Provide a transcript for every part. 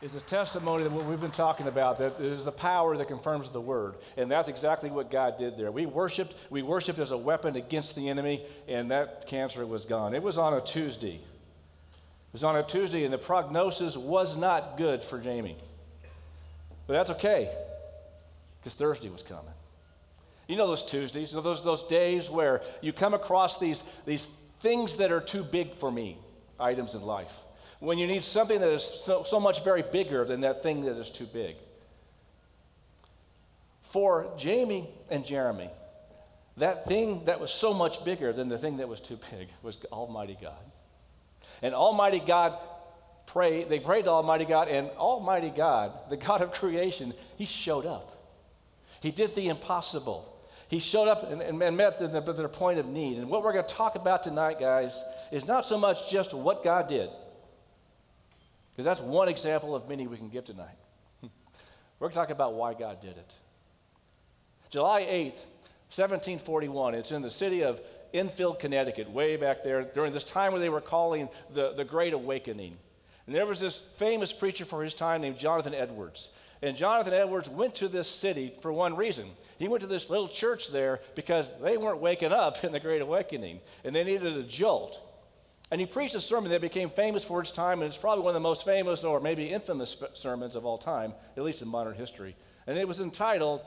is a testimony that what we've been talking about that is the power that confirms the word. And that's exactly what god did there. We worshiped we worshiped as a weapon against the enemy and that cancer was gone. It was on a tuesday. It was on a tuesday and the prognosis was not good for jamie. But that's okay because thursday was coming. You know those tuesdays you know those, those days where you come across these, these things that are too big for me items in life when you need something that is so, so much very bigger than that thing that is too big. For Jamie and Jeremy, that thing that was so much bigger than the thing that was too big was Almighty God. And Almighty God prayed, they prayed to Almighty God, and Almighty God, the God of creation, He showed up. He did the impossible. He showed up and, and met their, their point of need. And what we're going to talk about tonight, guys, is not so much just what God did because that's one example of many we can give tonight. We're going to talk about why God did it. July 8th, 1741, it's in the city of Enfield, Connecticut, way back there, during this time where they were calling the, the Great Awakening. And there was this famous preacher for his time named Jonathan Edwards. And Jonathan Edwards went to this city for one reason. He went to this little church there because they weren't waking up in the Great Awakening, and they needed a jolt. And he preached a sermon that became famous for its time, and it's probably one of the most famous or maybe infamous sermons of all time, at least in modern history. And it was entitled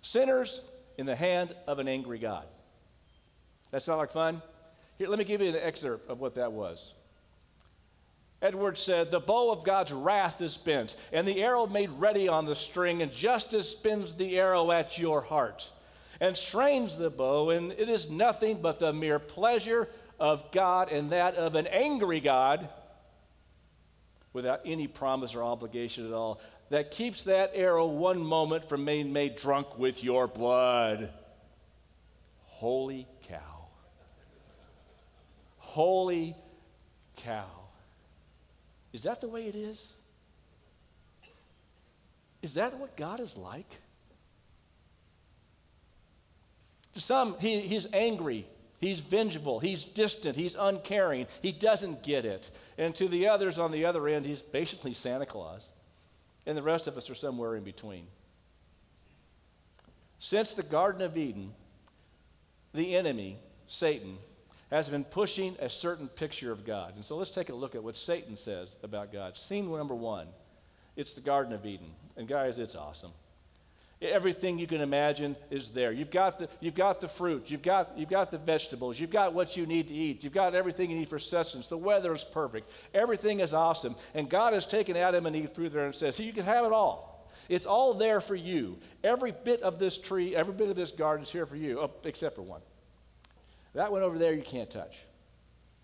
Sinners in the Hand of an Angry God. That sound like fun? Here, let me give you an excerpt of what that was. Edwards said, The bow of God's wrath is bent, and the arrow made ready on the string, and justice spins the arrow at your heart, and strains the bow, and it is nothing but the mere pleasure of God and that of an angry God without any promise or obligation at all that keeps that arrow one moment from being made drunk with your blood. Holy cow. Holy cow. Is that the way it is? Is that what God is like? To some, he, he's angry He's vengeful, he's distant, he's uncaring, he doesn't get it. And to the others on the other end, he's basically Santa Claus. And the rest of us are somewhere in between. Since the Garden of Eden, the enemy, Satan, has been pushing a certain picture of God. And so let's take a look at what Satan says about God. Scene number one it's the Garden of Eden. And guys, it's awesome. Everything you can imagine is there. You've got the, you've got the fruit, you've got, you've got the vegetables, you've got what you need to eat, you've got everything you need for sustenance. The weather is perfect, everything is awesome. And God has taken Adam and Eve through there and says, You can have it all. It's all there for you. Every bit of this tree, every bit of this garden is here for you, oh, except for one. That one over there you can't touch.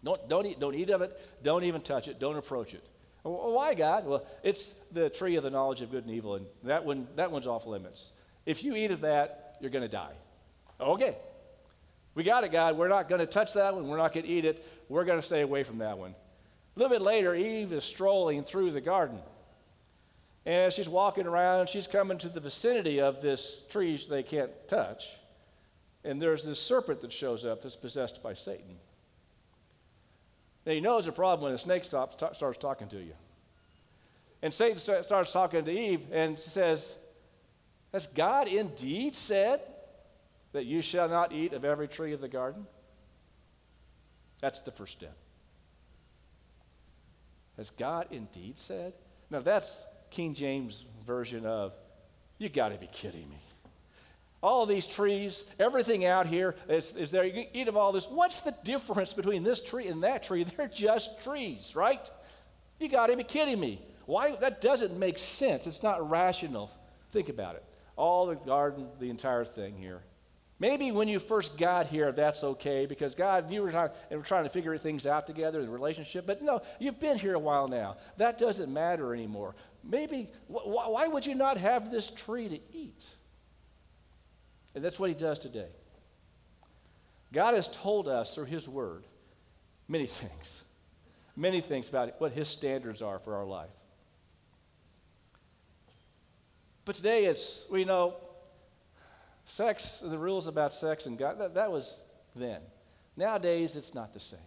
Don't, don't, eat, don't eat of it, don't even touch it, don't approach it. Why, God? Well, it's the tree of the knowledge of good and evil, and that, one, that one's off limits. If you eat of that, you're going to die. Okay. We got it, God. We're not going to touch that one. We're not going to eat it. We're going to stay away from that one. A little bit later, Eve is strolling through the garden. And she's walking around, she's coming to the vicinity of this tree they can't touch. And there's this serpent that shows up that's possessed by Satan. Now, you know there's a problem when a snake stops, t- starts talking to you. And Satan st- starts talking to Eve and says, Has God indeed said that you shall not eat of every tree of the garden? That's the first step. Has God indeed said? Now, that's King James' version of, You got to be kidding me all these trees, everything out here is, is there. You can eat of all this. What's the difference between this tree and that tree? They're just trees, right? You got to be kidding me. Why? That doesn't make sense. It's not rational. Think about it. All the garden, the entire thing here. Maybe when you first got here, that's okay because God, you were trying, and we're trying to figure things out together, the relationship. But no, you've been here a while now. That doesn't matter anymore. Maybe, wh- why would you not have this tree to eat? And that's what he does today. God has told us through his word many things, many things about what his standards are for our life. But today it's, we know, sex, and the rules about sex and God, that, that was then. Nowadays, it's not the same.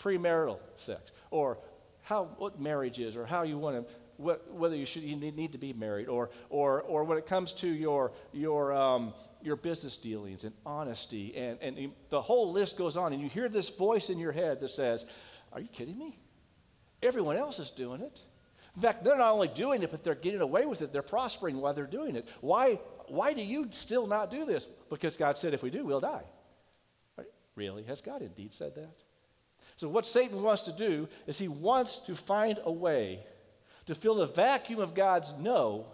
Premarital sex, or how, what marriage is, or how you want to what, whether you should you need, to be married, or, or, or when it comes to your, your, um, your business dealings and honesty, and, and the whole list goes on, and you hear this voice in your head that says, Are you kidding me? Everyone else is doing it. In fact, they're not only doing it, but they're getting away with it. They're prospering while they're doing it. Why, why do you still not do this? Because God said, if we do, we'll die. Really? Has God indeed said that? So, what Satan wants to do is he wants to find a way to fill the vacuum of God's no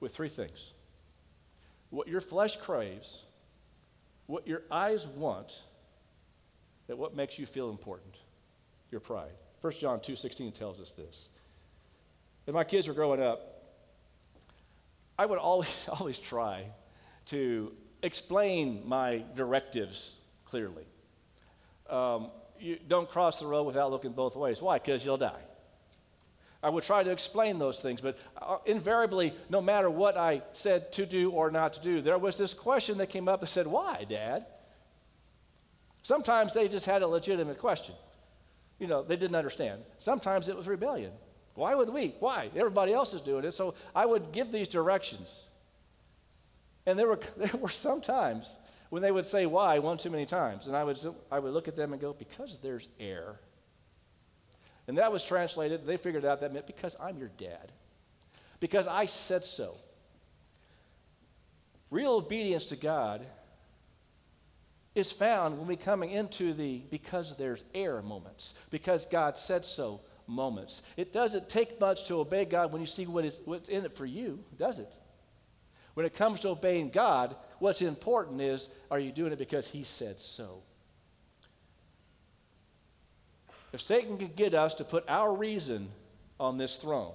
with three things what your flesh craves, what your eyes want, and what makes you feel important your pride. 1 John 2.16 tells us this. When my kids were growing up, I would always, always try to explain my directives clearly. Um, you don't cross the road without looking both ways. Why? Because you'll die. I would try to explain those things, but uh, invariably, no matter what I said to do or not to do, there was this question that came up that said, Why, Dad? Sometimes they just had a legitimate question you know, they didn't understand. Sometimes it was rebellion. Why would we? Why? Everybody else is doing it. So I would give these directions. And there were, there were some times when they would say why one too many times. And I would, I would look at them and go, because there's air. And that was translated, they figured out that meant because I'm your dad. Because I said so. Real obedience to God is found when we come into the because there's air moments, because God said so moments. It doesn't take much to obey God when you see what is, what's in it for you, does it? When it comes to obeying God, what's important is are you doing it because He said so? If Satan can get us to put our reason on this throne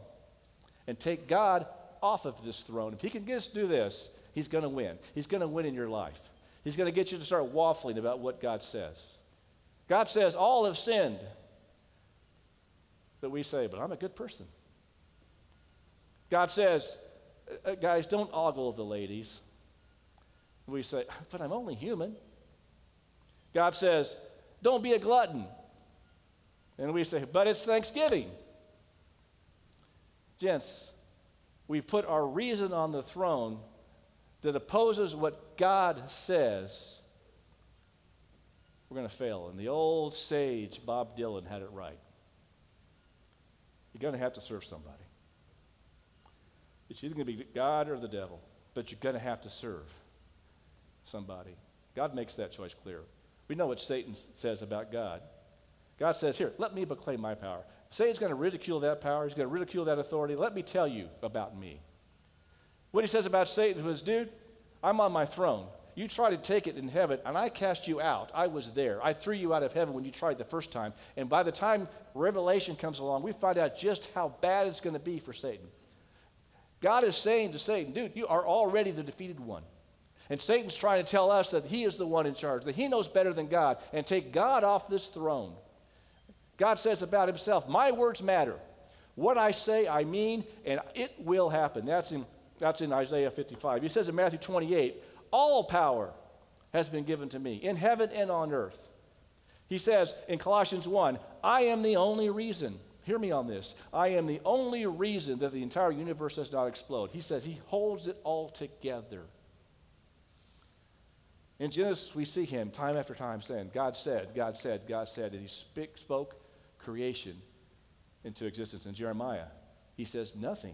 and take God off of this throne, if he can get us to do this, he's going to win. He's going to win in your life. He's going to get you to start waffling about what God says. God says, All have sinned. But we say, But I'm a good person. God says, uh, uh, Guys, don't ogle the ladies. We say, But I'm only human. God says, Don't be a glutton. And we say, But it's Thanksgiving. Gents, we put our reason on the throne that opposes what God says, we're going to fail. And the old sage, Bob Dylan, had it right. You're going to have to serve somebody. It's either going to be God or the devil, but you're going to have to serve somebody. God makes that choice clear. We know what Satan says about God. God says, Here, let me proclaim my power. Satan's going to ridicule that power, he's going to ridicule that authority. Let me tell you about me. What he says about Satan was, dude, I'm on my throne. You try to take it in heaven, and I cast you out. I was there. I threw you out of heaven when you tried the first time. And by the time Revelation comes along, we find out just how bad it's going to be for Satan. God is saying to Satan, dude, you are already the defeated one. And Satan's trying to tell us that he is the one in charge, that he knows better than God, and take God off this throne. God says about himself, My words matter. What I say, I mean, and it will happen. That's in that's in Isaiah 55. He says in Matthew 28, All power has been given to me in heaven and on earth. He says in Colossians 1, I am the only reason. Hear me on this. I am the only reason that the entire universe does not explode. He says he holds it all together. In Genesis, we see him time after time saying, God said, God said, God said, and he spoke creation into existence. In Jeremiah, he says, Nothing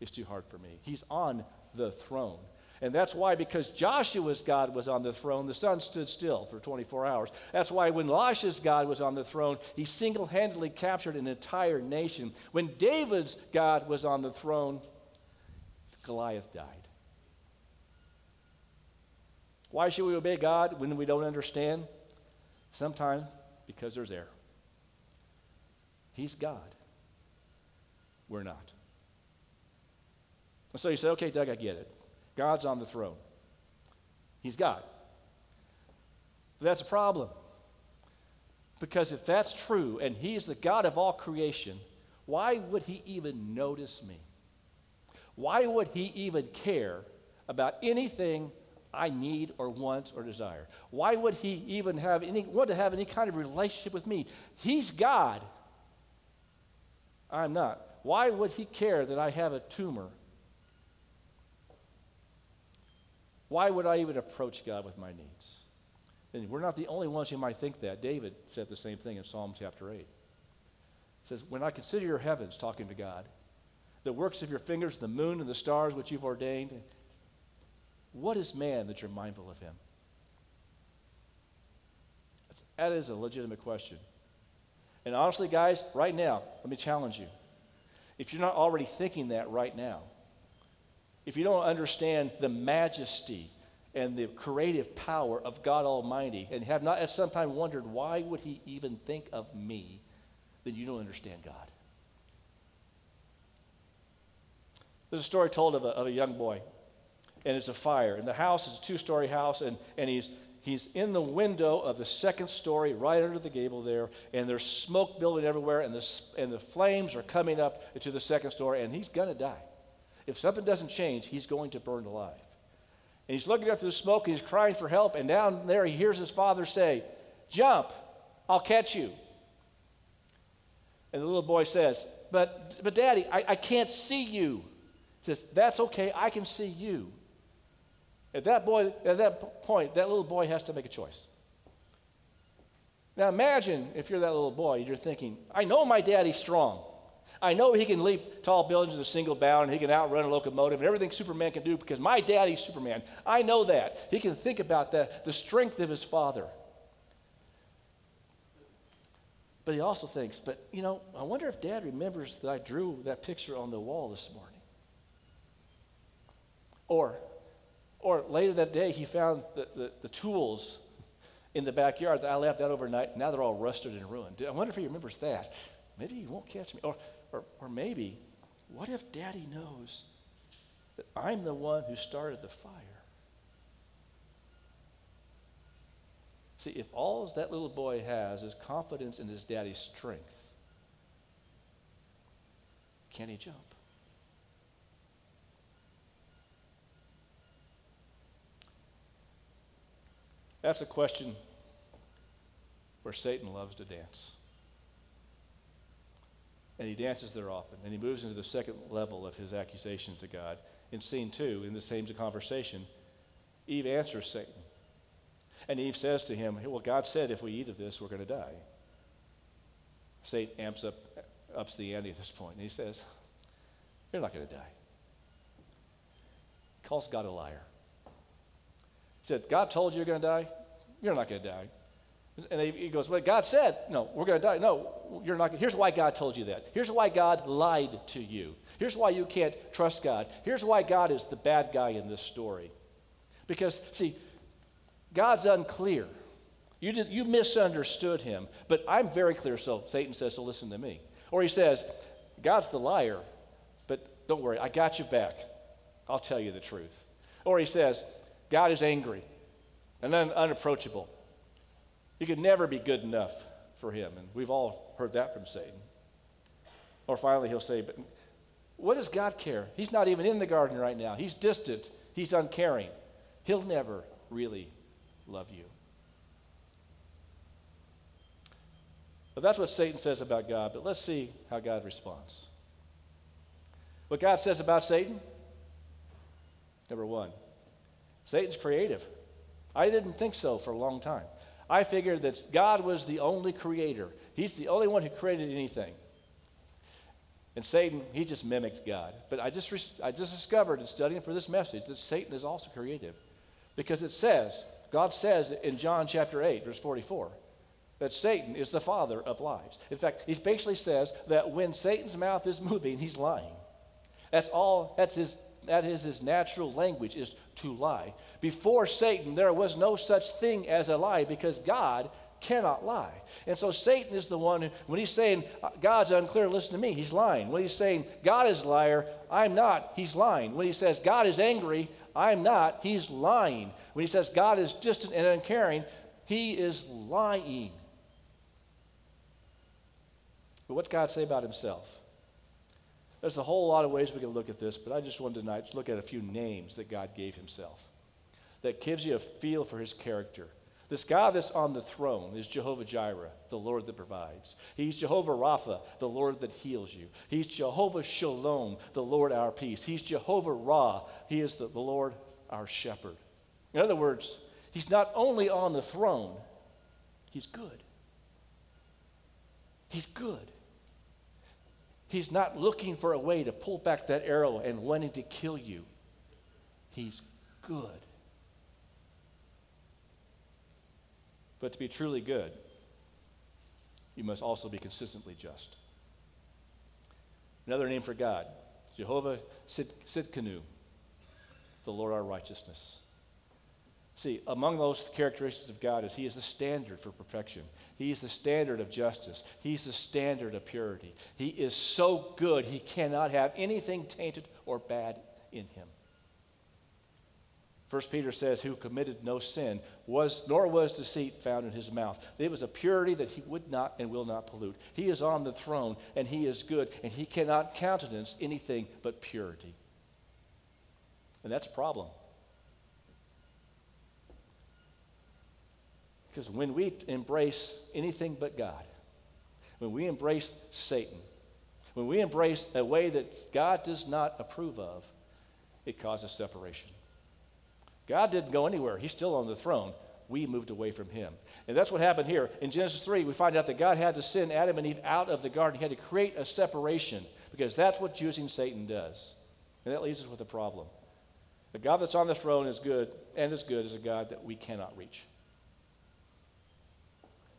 is too hard for me. He's on the throne. And that's why, because Joshua's God was on the throne, the sun stood still for 24 hours. That's why, when Elisha's God was on the throne, he single handedly captured an entire nation. When David's God was on the throne, Goliath died. Why should we obey God when we don't understand? Sometimes because there's air. He's God. We're not. And so you say, okay, Doug, I get it. God's on the throne. He's God. But that's a problem. Because if that's true and He is the God of all creation, why would He even notice me? Why would He even care about anything I need or want or desire? Why would He even have any, want to have any kind of relationship with me? He's God. I'm not. Why would he care that I have a tumor? Why would I even approach God with my needs? And we're not the only ones who might think that. David said the same thing in Psalm chapter 8. It says, When I consider your heavens, talking to God, the works of your fingers, the moon and the stars which you've ordained, what is man that you're mindful of him? That is a legitimate question. And honestly, guys, right now, let me challenge you. If you're not already thinking that right now, if you don't understand the majesty and the creative power of God Almighty and have not at some time wondered why would he even think of me, then you don't understand God. There's a story told of a, of a young boy, and it's a fire. And the house is a two story house, and, and he's, he's in the window of the second story, right under the gable there, and there's smoke building everywhere, and the, and the flames are coming up to the second story, and he's going to die. If something doesn't change, he's going to burn alive. And he's looking after the smoke, and he's crying for help, and down there he hears his father say, Jump, I'll catch you. And the little boy says, But, but Daddy, I, I can't see you. He says, That's okay, I can see you. At that, boy, at that point, that little boy has to make a choice. Now imagine if you're that little boy, you're thinking, I know my daddy's strong. I know he can leap tall buildings with a single bound and he can outrun a locomotive and everything Superman can do because my daddy's Superman. I know that. He can think about that, the strength of his father. But he also thinks, but you know, I wonder if dad remembers that I drew that picture on the wall this morning. Or, or later that day, he found the, the, the tools in the backyard that I left out overnight. Now they're all rusted and ruined. I wonder if he remembers that. Maybe he won't catch me. Or, or, or maybe, what if daddy knows that I'm the one who started the fire? See, if all that little boy has is confidence in his daddy's strength, can he jump? That's a question where Satan loves to dance. And he dances there often. And he moves into the second level of his accusation to God. In scene two, in the same conversation, Eve answers Satan. And Eve says to him, Well, God said if we eat of this, we're going to die. Satan amps up, ups the ante at this point, and he says, You're not going to die. He calls God a liar. He said, God told you you're going to die. You're not going to die. And he goes, Well, God said, No, we're going to die. No, you're not. Here's why God told you that. Here's why God lied to you. Here's why you can't trust God. Here's why God is the bad guy in this story. Because, see, God's unclear. You, did, you misunderstood him. But I'm very clear, so Satan says, So listen to me. Or he says, God's the liar, but don't worry, I got you back. I'll tell you the truth. Or he says, God is angry and then unapproachable. You could never be good enough for him. And we've all heard that from Satan. Or finally, he'll say, But what does God care? He's not even in the garden right now. He's distant, he's uncaring. He'll never really love you. But that's what Satan says about God. But let's see how God responds. What God says about Satan? Number one, Satan's creative. I didn't think so for a long time. I figured that God was the only creator, He's the only one who created anything. And Satan, he just mimicked God. But I just, I just discovered in studying for this message that Satan is also creative. Because it says, God says in John chapter 8, verse 44, that Satan is the father of lies. In fact, he basically says that when Satan's mouth is moving, he's lying. That's all, that's his that is his natural language, is to lie. Before Satan, there was no such thing as a lie because God cannot lie. And so Satan is the one who, when he's saying, uh, God's unclear, listen to me, he's lying. When he's saying, God is a liar, I'm not, he's lying. When he says, God is angry, I'm not, he's lying. When he says, God is distant and uncaring, he is lying. But what's God say about himself? There's a whole lot of ways we can look at this, but I just wanted tonight to look at a few names that God gave himself that gives you a feel for his character, This God that's on the throne is Jehovah Jireh, the Lord that provides. He's Jehovah Rapha, the Lord that heals you. He's Jehovah Shalom, the Lord our peace. He's Jehovah Ra, He is the, the Lord our shepherd. In other words, He's not only on the throne, He's good. He's good. He's not looking for a way to pull back that arrow and wanting to kill you. He's good. But to be truly good, you must also be consistently just. Another name for God, Jehovah Sid- Sidkenu, the Lord our righteousness. See, among those characteristics of God is He is the standard for perfection. He is the standard of justice. He's the standard of purity. He is so good, He cannot have anything tainted or bad in Him. First Peter says, Who committed no sin, was nor was deceit found in his mouth. It was a purity that he would not and will not pollute. He is on the throne, and he is good, and he cannot countenance anything but purity. And that's a problem. Because when we embrace anything but God, when we embrace Satan, when we embrace a way that God does not approve of, it causes separation. God didn't go anywhere, He's still on the throne. We moved away from Him. And that's what happened here. In Genesis 3, we find out that God had to send Adam and Eve out of the garden. He had to create a separation because that's what choosing Satan does. And that leaves us with a problem. The God that's on the throne is good and as good as a God that we cannot reach.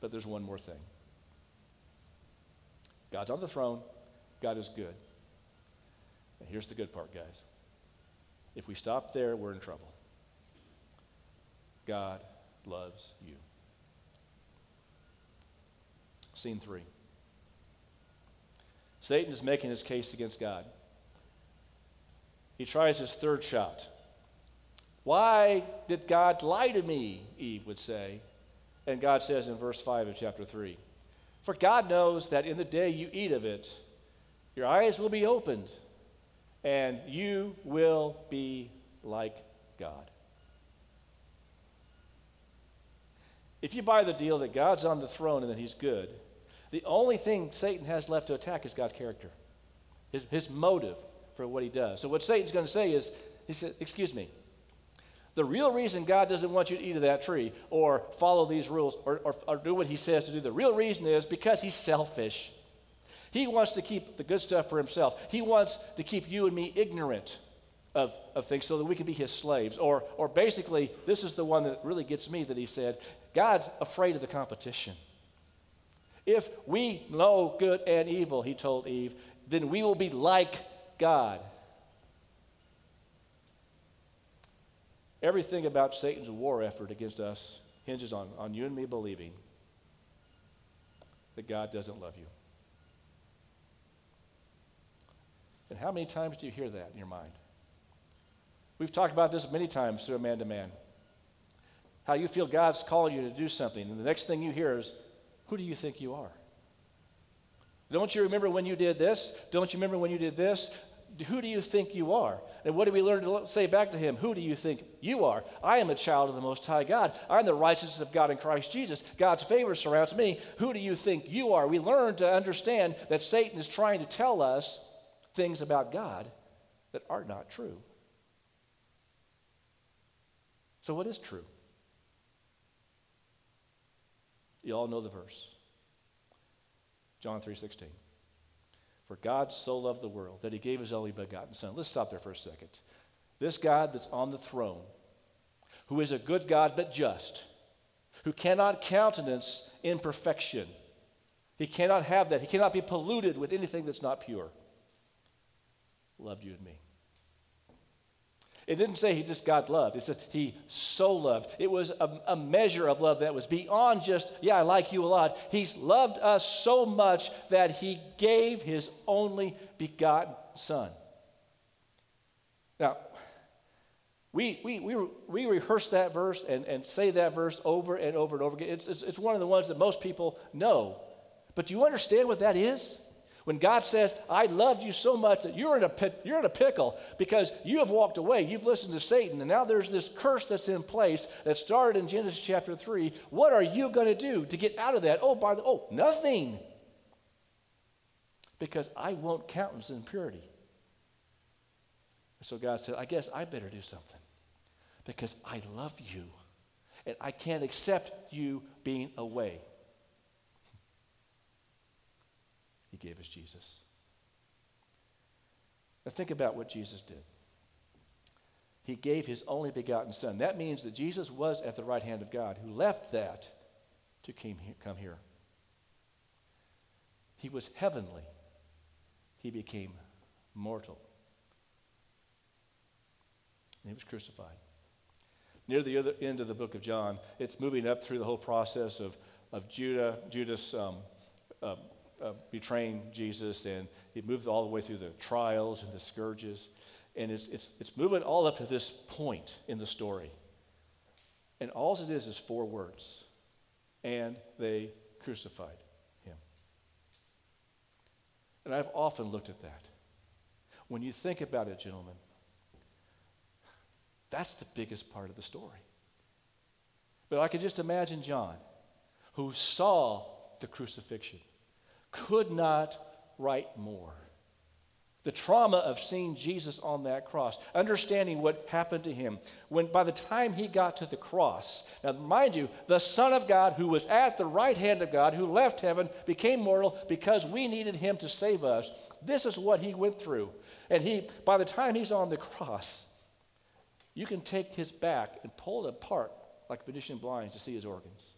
But there's one more thing God's on the throne, God is good. And here's the good part, guys. If we stop there, we're in trouble. God loves you. Scene three Satan is making his case against God. He tries his third shot. Why did God lie to me? Eve would say. And God says in verse 5 of chapter 3 For God knows that in the day you eat of it, your eyes will be opened, and you will be like God. If you buy the deal that God's on the throne and that he's good, the only thing Satan has left to attack is God's character, his, his motive for what he does. So, what Satan's going to say is, he said, Excuse me, the real reason God doesn't want you to eat of that tree or follow these rules or, or, or do what he says to do, the real reason is because he's selfish. He wants to keep the good stuff for himself. He wants to keep you and me ignorant of, of things so that we can be his slaves. Or, or basically, this is the one that really gets me that he said, God's afraid of the competition. If we know good and evil, he told Eve, then we will be like God. Everything about Satan's war effort against us hinges on, on you and me believing that God doesn't love you. And how many times do you hear that in your mind? We've talked about this many times through a man to man. How you feel God's calling you to do something, and the next thing you hear is, Who do you think you are? Don't you remember when you did this? Don't you remember when you did this? Who do you think you are? And what do we learn to say back to him? Who do you think you are? I am a child of the Most High God. I'm the righteousness of God in Christ Jesus. God's favor surrounds me. Who do you think you are? We learn to understand that Satan is trying to tell us things about God that are not true. So, what is true? You all know the verse. John 3:16. For God so loved the world that he gave his only begotten Son. Let's stop there for a second. This God that's on the throne, who is a good God but just, who cannot countenance imperfection, he cannot have that. He cannot be polluted with anything that's not pure, loved you and me. It didn't say he just God loved. It said he so loved. It was a, a, measure of love that was beyond just, yeah, I like you a lot. He's loved us so much that he gave his only begotten son. Now, we, we, we, we rehearse that verse and, and say that verse over and over and over again. It's, it's, it's one of the ones that most people know. But do you understand what that is? When God says, I loved you so much that you're in, a, you're in a pickle because you have walked away, you've listened to Satan, and now there's this curse that's in place that started in Genesis chapter 3. What are you going to do to get out of that? Oh, by the, oh, nothing. Because I won't countenance impurity. So God said, I guess I better do something because I love you and I can't accept you being away. He gave us Jesus. Now think about what Jesus did. He gave his only begotten Son. That means that Jesus was at the right hand of God, who left that to come here. He was heavenly. He became mortal. And he was crucified. Near the other end of the book of John, it's moving up through the whole process of, of Judah, Judas um, uh, uh, betraying Jesus, and it moves all the way through the trials and the scourges. And it's, it's, it's moving all up to this point in the story. And all it is is four words. And they crucified him. And I've often looked at that. When you think about it, gentlemen, that's the biggest part of the story. But I could just imagine John, who saw the crucifixion, could not write more. The trauma of seeing Jesus on that cross, understanding what happened to him. When by the time he got to the cross, now mind you, the Son of God, who was at the right hand of God, who left heaven, became mortal because we needed him to save us. This is what he went through. And he, by the time he's on the cross, you can take his back and pull it apart like Venetian blinds to see his organs.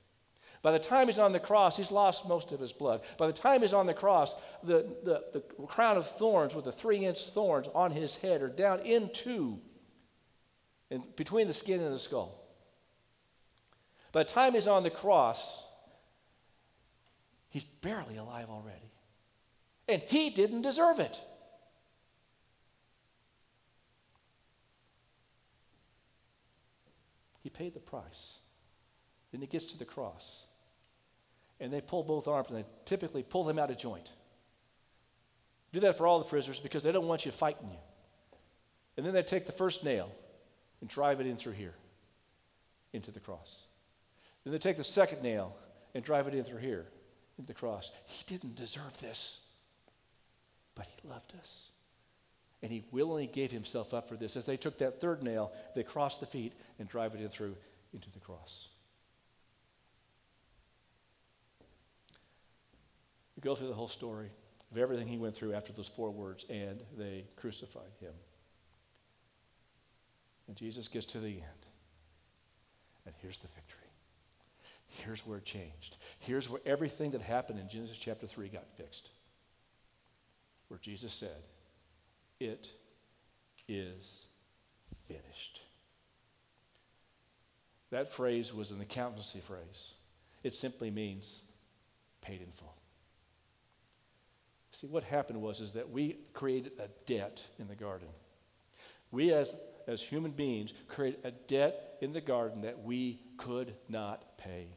By the time he's on the cross, he's lost most of his blood. By the time he's on the cross, the, the, the crown of thorns with the three inch thorns on his head are down into, in, between the skin and the skull. By the time he's on the cross, he's barely alive already. And he didn't deserve it. He paid the price. Then he gets to the cross. And they pull both arms and they typically pull them out of joint. Do that for all the prisoners because they don't want you fighting you. And then they take the first nail and drive it in through here into the cross. Then they take the second nail and drive it in through here into the cross. He didn't deserve this, but he loved us. And he willingly gave himself up for this. As they took that third nail, they crossed the feet and drive it in through into the cross. We go through the whole story of everything he went through after those four words, and they crucified him. And Jesus gets to the end. And here's the victory. Here's where it changed. Here's where everything that happened in Genesis chapter 3 got fixed. Where Jesus said, it is finished. That phrase was an accountancy phrase. It simply means paid in full. See, what happened was is that we created a debt in the garden. We as, as human beings created a debt in the garden that we could not pay.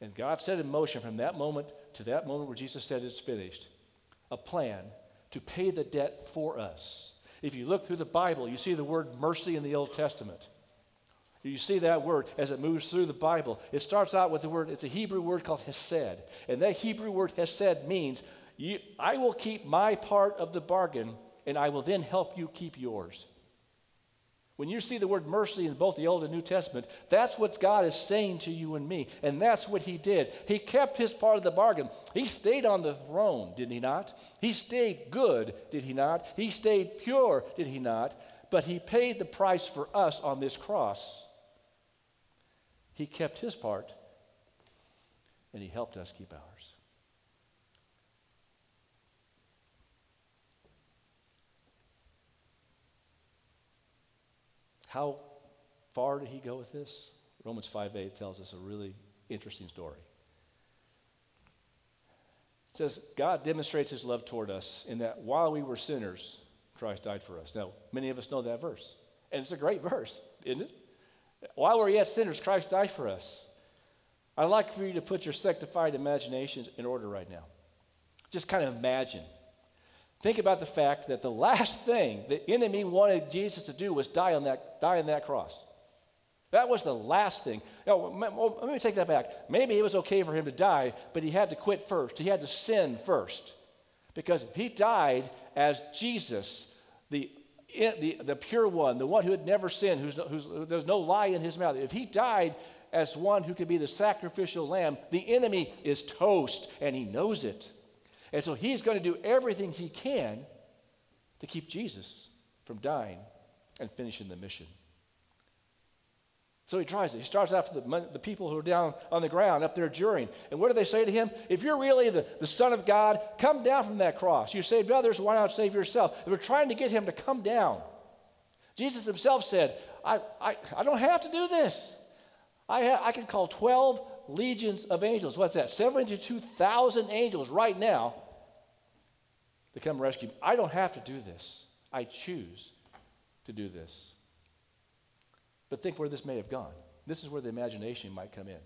And God set in motion from that moment to that moment where Jesus said it's finished, a plan to pay the debt for us. If you look through the Bible, you see the word mercy in the Old Testament. You see that word as it moves through the Bible. It starts out with the word, it's a Hebrew word called hesed. And that Hebrew word hesed means, you, I will keep my part of the bargain and I will then help you keep yours. When you see the word mercy in both the Old and New Testament, that's what God is saying to you and me. And that's what he did. He kept his part of the bargain. He stayed on the throne, did he not? He stayed good, did he not? He stayed pure, did he not? But he paid the price for us on this cross. He kept his part, and he helped us keep ours. How far did he go with this? Romans 5 8 tells us a really interesting story. It says, God demonstrates his love toward us in that while we were sinners, Christ died for us. Now, many of us know that verse. And it's a great verse, isn't it? While we're yet sinners, Christ died for us. I'd like for you to put your sanctified imaginations in order right now. Just kind of imagine. Think about the fact that the last thing the enemy wanted Jesus to do was die on that, die on that cross. That was the last thing. Now, let me take that back. Maybe it was okay for him to die, but he had to quit first. He had to sin first. Because if he died as Jesus, the, the, the pure one, the one who had never sinned, who's, who's, there's no lie in his mouth, if he died as one who could be the sacrificial lamb, the enemy is toast, and he knows it. And so he's going to do everything he can to keep Jesus from dying and finishing the mission. So he tries it. He starts after the, the people who are down on the ground up there juring. And what do they say to him? If you're really the, the Son of God, come down from that cross. You saved others, why not save yourself? And we're trying to get him to come down. Jesus himself said, I, I, I don't have to do this. I, ha- I can call 12 legions of angels. What's that? 72,000 angels right now to come rescue me. I don't have to do this. I choose to do this. But think where this may have gone. This is where the imagination might come in.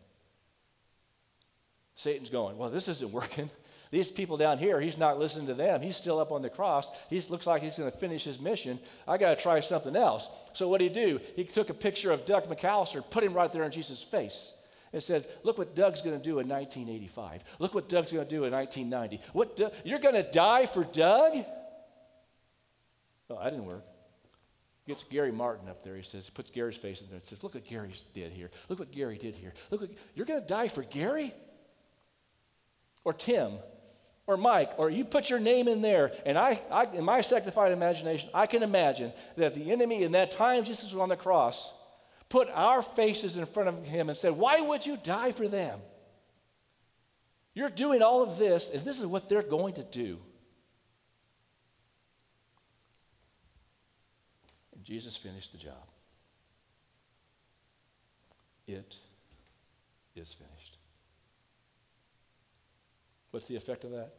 Satan's going, Well, this isn't working. These people down here, he's not listening to them. He's still up on the cross. He looks like he's going to finish his mission. I got to try something else. So, what did he do? He took a picture of Doug McAllister, put him right there in Jesus' face, and said, Look what Doug's going to do in 1985. Look what Doug's going to do in 1990. What, you're going to die for Doug? Oh, that didn't work gets Gary Martin up there. He says, puts Gary's face in there and says, Look what Gary did here. Look what Gary did here. Look what, you're going to die for Gary? Or Tim? Or Mike? Or you put your name in there. And I, I, in my sanctified imagination, I can imagine that the enemy, in that time Jesus was on the cross, put our faces in front of him and said, Why would you die for them? You're doing all of this, and this is what they're going to do. Jesus finished the job. It is finished. What's the effect of that?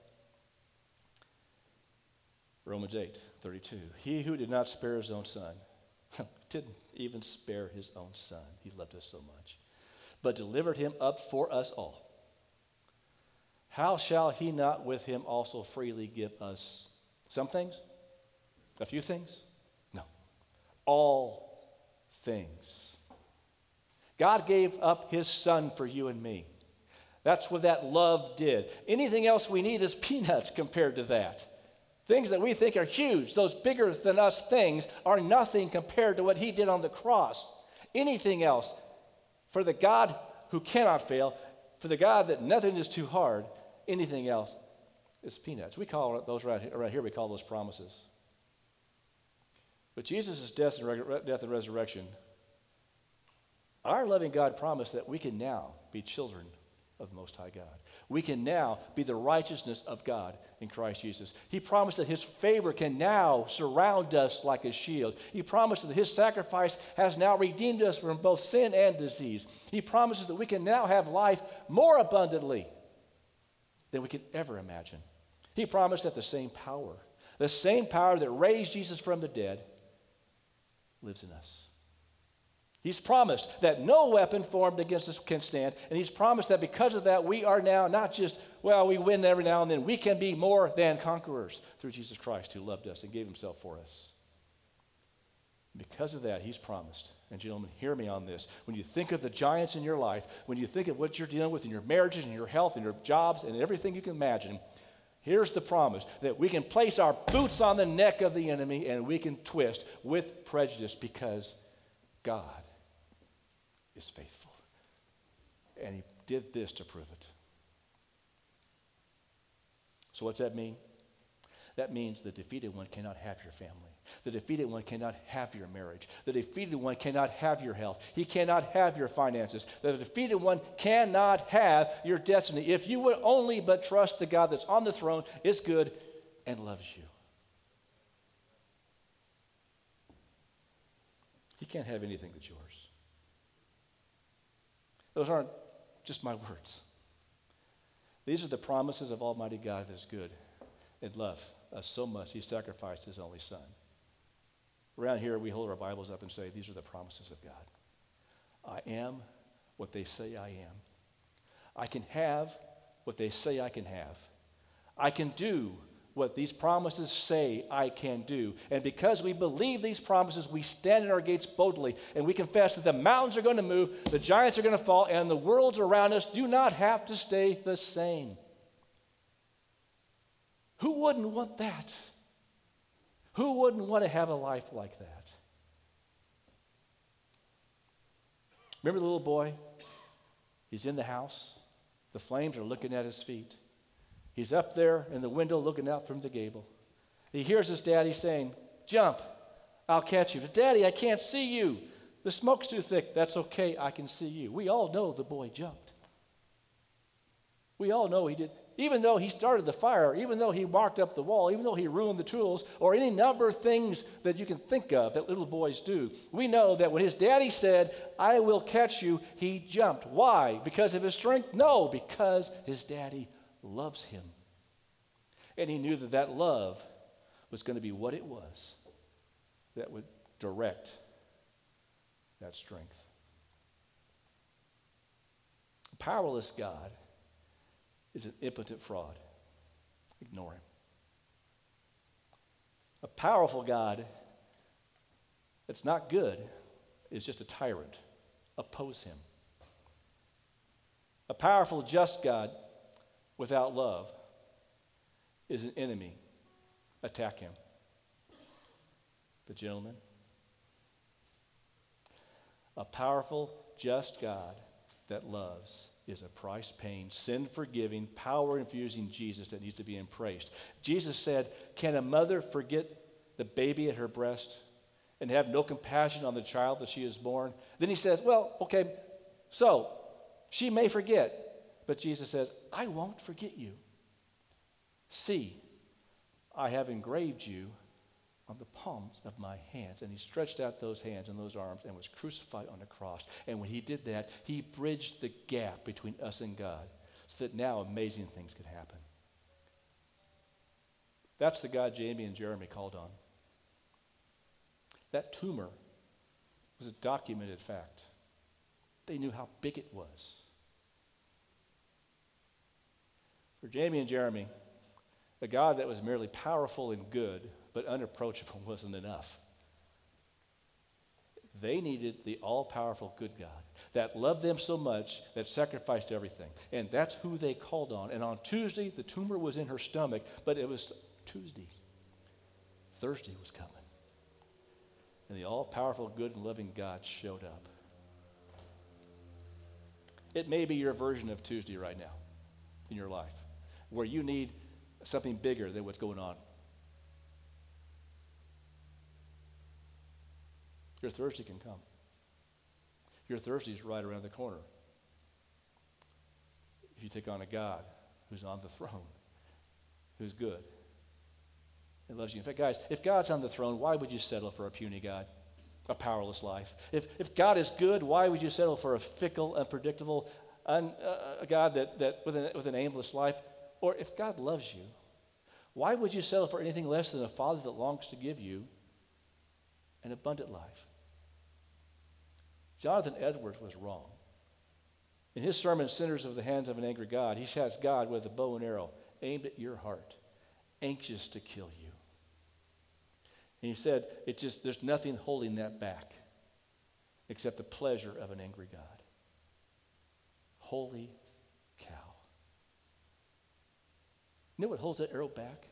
Romans 8, 32. He who did not spare his own son, didn't even spare his own son. He loved us so much, but delivered him up for us all. How shall he not with him also freely give us some things? A few things? No. All things. God gave up his son for you and me. That's what that love did. Anything else we need is peanuts compared to that. Things that we think are huge, those bigger than us things, are nothing compared to what he did on the cross. Anything else, for the God who cannot fail, for the God that nothing is too hard, anything else is peanuts. We call those right here, right here we call those promises. But Jesus' death and, death and resurrection, our loving God promised that we can now be children of the Most High God. We can now be the righteousness of God in Christ Jesus. He promised that His favor can now surround us like a shield. He promised that His sacrifice has now redeemed us from both sin and disease. He promises that we can now have life more abundantly than we could ever imagine. He promised that the same power, the same power that raised Jesus from the dead, lives in us. He's promised that no weapon formed against us can stand. And he's promised that because of that, we are now not just, well, we win every now and then. We can be more than conquerors through Jesus Christ who loved us and gave himself for us. Because of that, he's promised. And, gentlemen, hear me on this. When you think of the giants in your life, when you think of what you're dealing with in your marriages and your health and your jobs and everything you can imagine, Here's the promise that we can place our boots on the neck of the enemy and we can twist with prejudice because God is faithful. And He did this to prove it. So, what's that mean? That means the defeated one cannot have your family. The defeated one cannot have your marriage. The defeated one cannot have your health. He cannot have your finances. The defeated one cannot have your destiny. If you would only but trust the God that's on the throne, is good, and loves you. He can't have anything that's yours. Those aren't just my words. These are the promises of Almighty God that is good and love us so much, He sacrificed His only Son. Around here, we hold our Bibles up and say, These are the promises of God. I am what they say I am. I can have what they say I can have. I can do what these promises say I can do. And because we believe these promises, we stand in our gates boldly and we confess that the mountains are going to move, the giants are going to fall, and the worlds around us do not have to stay the same. Who wouldn't want that? Who wouldn't want to have a life like that? Remember the little boy? He's in the house. The flames are looking at his feet. He's up there in the window looking out from the gable. He hears his daddy saying, Jump, I'll catch you. But daddy, I can't see you. The smoke's too thick. That's okay, I can see you. We all know the boy jumped. We all know he did. Even though he started the fire, even though he marked up the wall, even though he ruined the tools, or any number of things that you can think of that little boys do, we know that when his daddy said, I will catch you, he jumped. Why? Because of his strength? No, because his daddy loves him. And he knew that that love was going to be what it was that would direct that strength. A powerless God is an impotent fraud. Ignore him. A powerful God that's not good is just a tyrant. Oppose him. A powerful, just God without love is an enemy. Attack him. But, gentlemen, a powerful, just God that loves is a price paying, sin forgiving, power infusing Jesus that needs to be embraced. Jesus said, Can a mother forget the baby at her breast and have no compassion on the child that she has born? Then he says, Well, okay, so she may forget, but Jesus says, I won't forget you. See, I have engraved you on the palms of my hands. And he stretched out those hands and those arms and was crucified on the cross. And when he did that, he bridged the gap between us and God so that now amazing things could happen. That's the God Jamie and Jeremy called on. That tumor was a documented fact. They knew how big it was. For Jamie and Jeremy, a God that was merely powerful and good, but unapproachable wasn't enough. They needed the all powerful good God that loved them so much that sacrificed everything. And that's who they called on. And on Tuesday, the tumor was in her stomach, but it was Tuesday. Thursday was coming. And the all powerful, good, and loving God showed up. It may be your version of Tuesday right now in your life where you need something bigger than what's going on. Your Thursday can come. Your Thursday is right around the corner. If you take on a God who's on the throne, who's good, and loves you. In fact, guys, if God's on the throne, why would you settle for a puny God? A powerless life. If, if God is good, why would you settle for a fickle, unpredictable, un, uh, a God that, that with, an, with an aimless life? Or if God loves you, why would you settle for anything less than a father that longs to give you an abundant life? Jonathan Edwards was wrong. In his sermon, Sinners of the Hands of an Angry God, he has God with a bow and arrow aimed at your heart, anxious to kill you. And he said, it just, there's nothing holding that back except the pleasure of an angry God. Holy You know what holds that arrow back?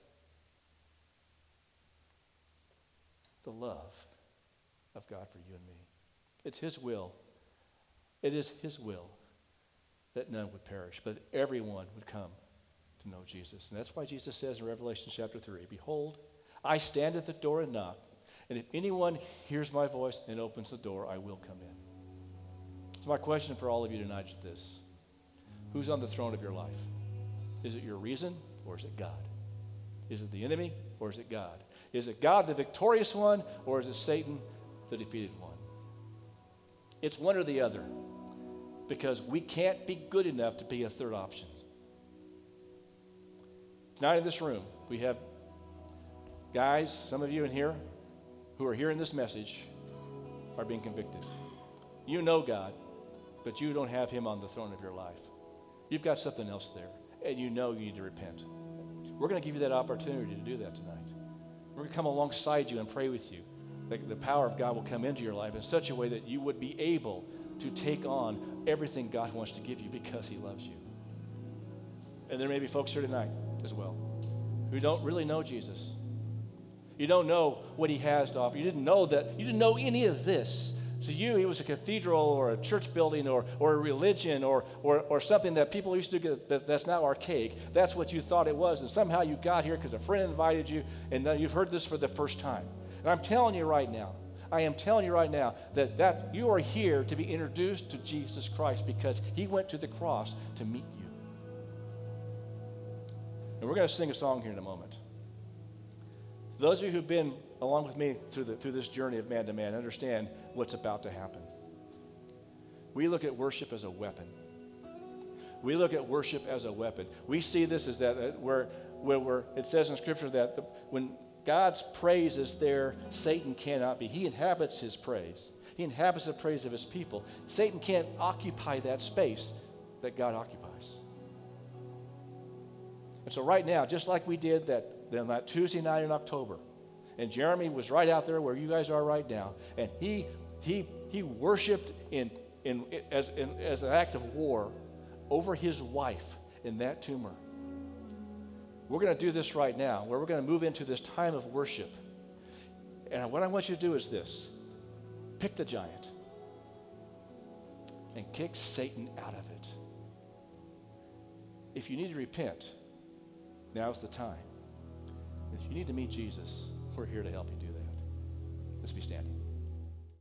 The love of God for you and me. It's His will. It is His will that none would perish, but everyone would come to know Jesus. And that's why Jesus says in Revelation chapter 3 Behold, I stand at the door and knock, and if anyone hears my voice and opens the door, I will come in. So, my question for all of you tonight is this Who's on the throne of your life? Is it your reason? Or is it God? Is it the enemy or is it God? Is it God, the victorious one, or is it Satan, the defeated one? It's one or the other because we can't be good enough to be a third option. Tonight in this room, we have guys, some of you in here, who are hearing this message are being convicted. You know God, but you don't have Him on the throne of your life. You've got something else there and you know you need to repent. We're going to give you that opportunity to do that tonight. We're going to come alongside you and pray with you. That the power of God will come into your life in such a way that you would be able to take on everything God wants to give you because He loves you. And there may be folks here tonight as well who don't really know Jesus. You don't know what He has to offer. You didn't know that. You didn't know any of this. To you, he was a cathedral or a church building or, or a religion or, or, or something that people used to do that, that's now archaic. That's what you thought it was. And somehow you got here because a friend invited you and now you've heard this for the first time. And I'm telling you right now, I am telling you right now that, that you are here to be introduced to Jesus Christ because he went to the cross to meet you. And we're going to sing a song here in a moment. Those of you who've been along with me through, the, through this journey of man to man understand what's about to happen. We look at worship as a weapon. We look at worship as a weapon. We see this as that uh, where, where it says in Scripture that the, when God's praise is there, Satan cannot be. He inhabits his praise. He inhabits the praise of his people. Satan can't occupy that space that God occupies. And so, right now, just like we did that, on that Tuesday night in October, and Jeremy was right out there where you guys are right now, and he, he, he worshiped in, in, as, in, as an act of war over his wife in that tumor. We're going to do this right now, where we're going to move into this time of worship. And what I want you to do is this pick the giant and kick Satan out of it. If you need to repent, now's the time. If you need to meet Jesus, we're here to help you do that. Let's be standing.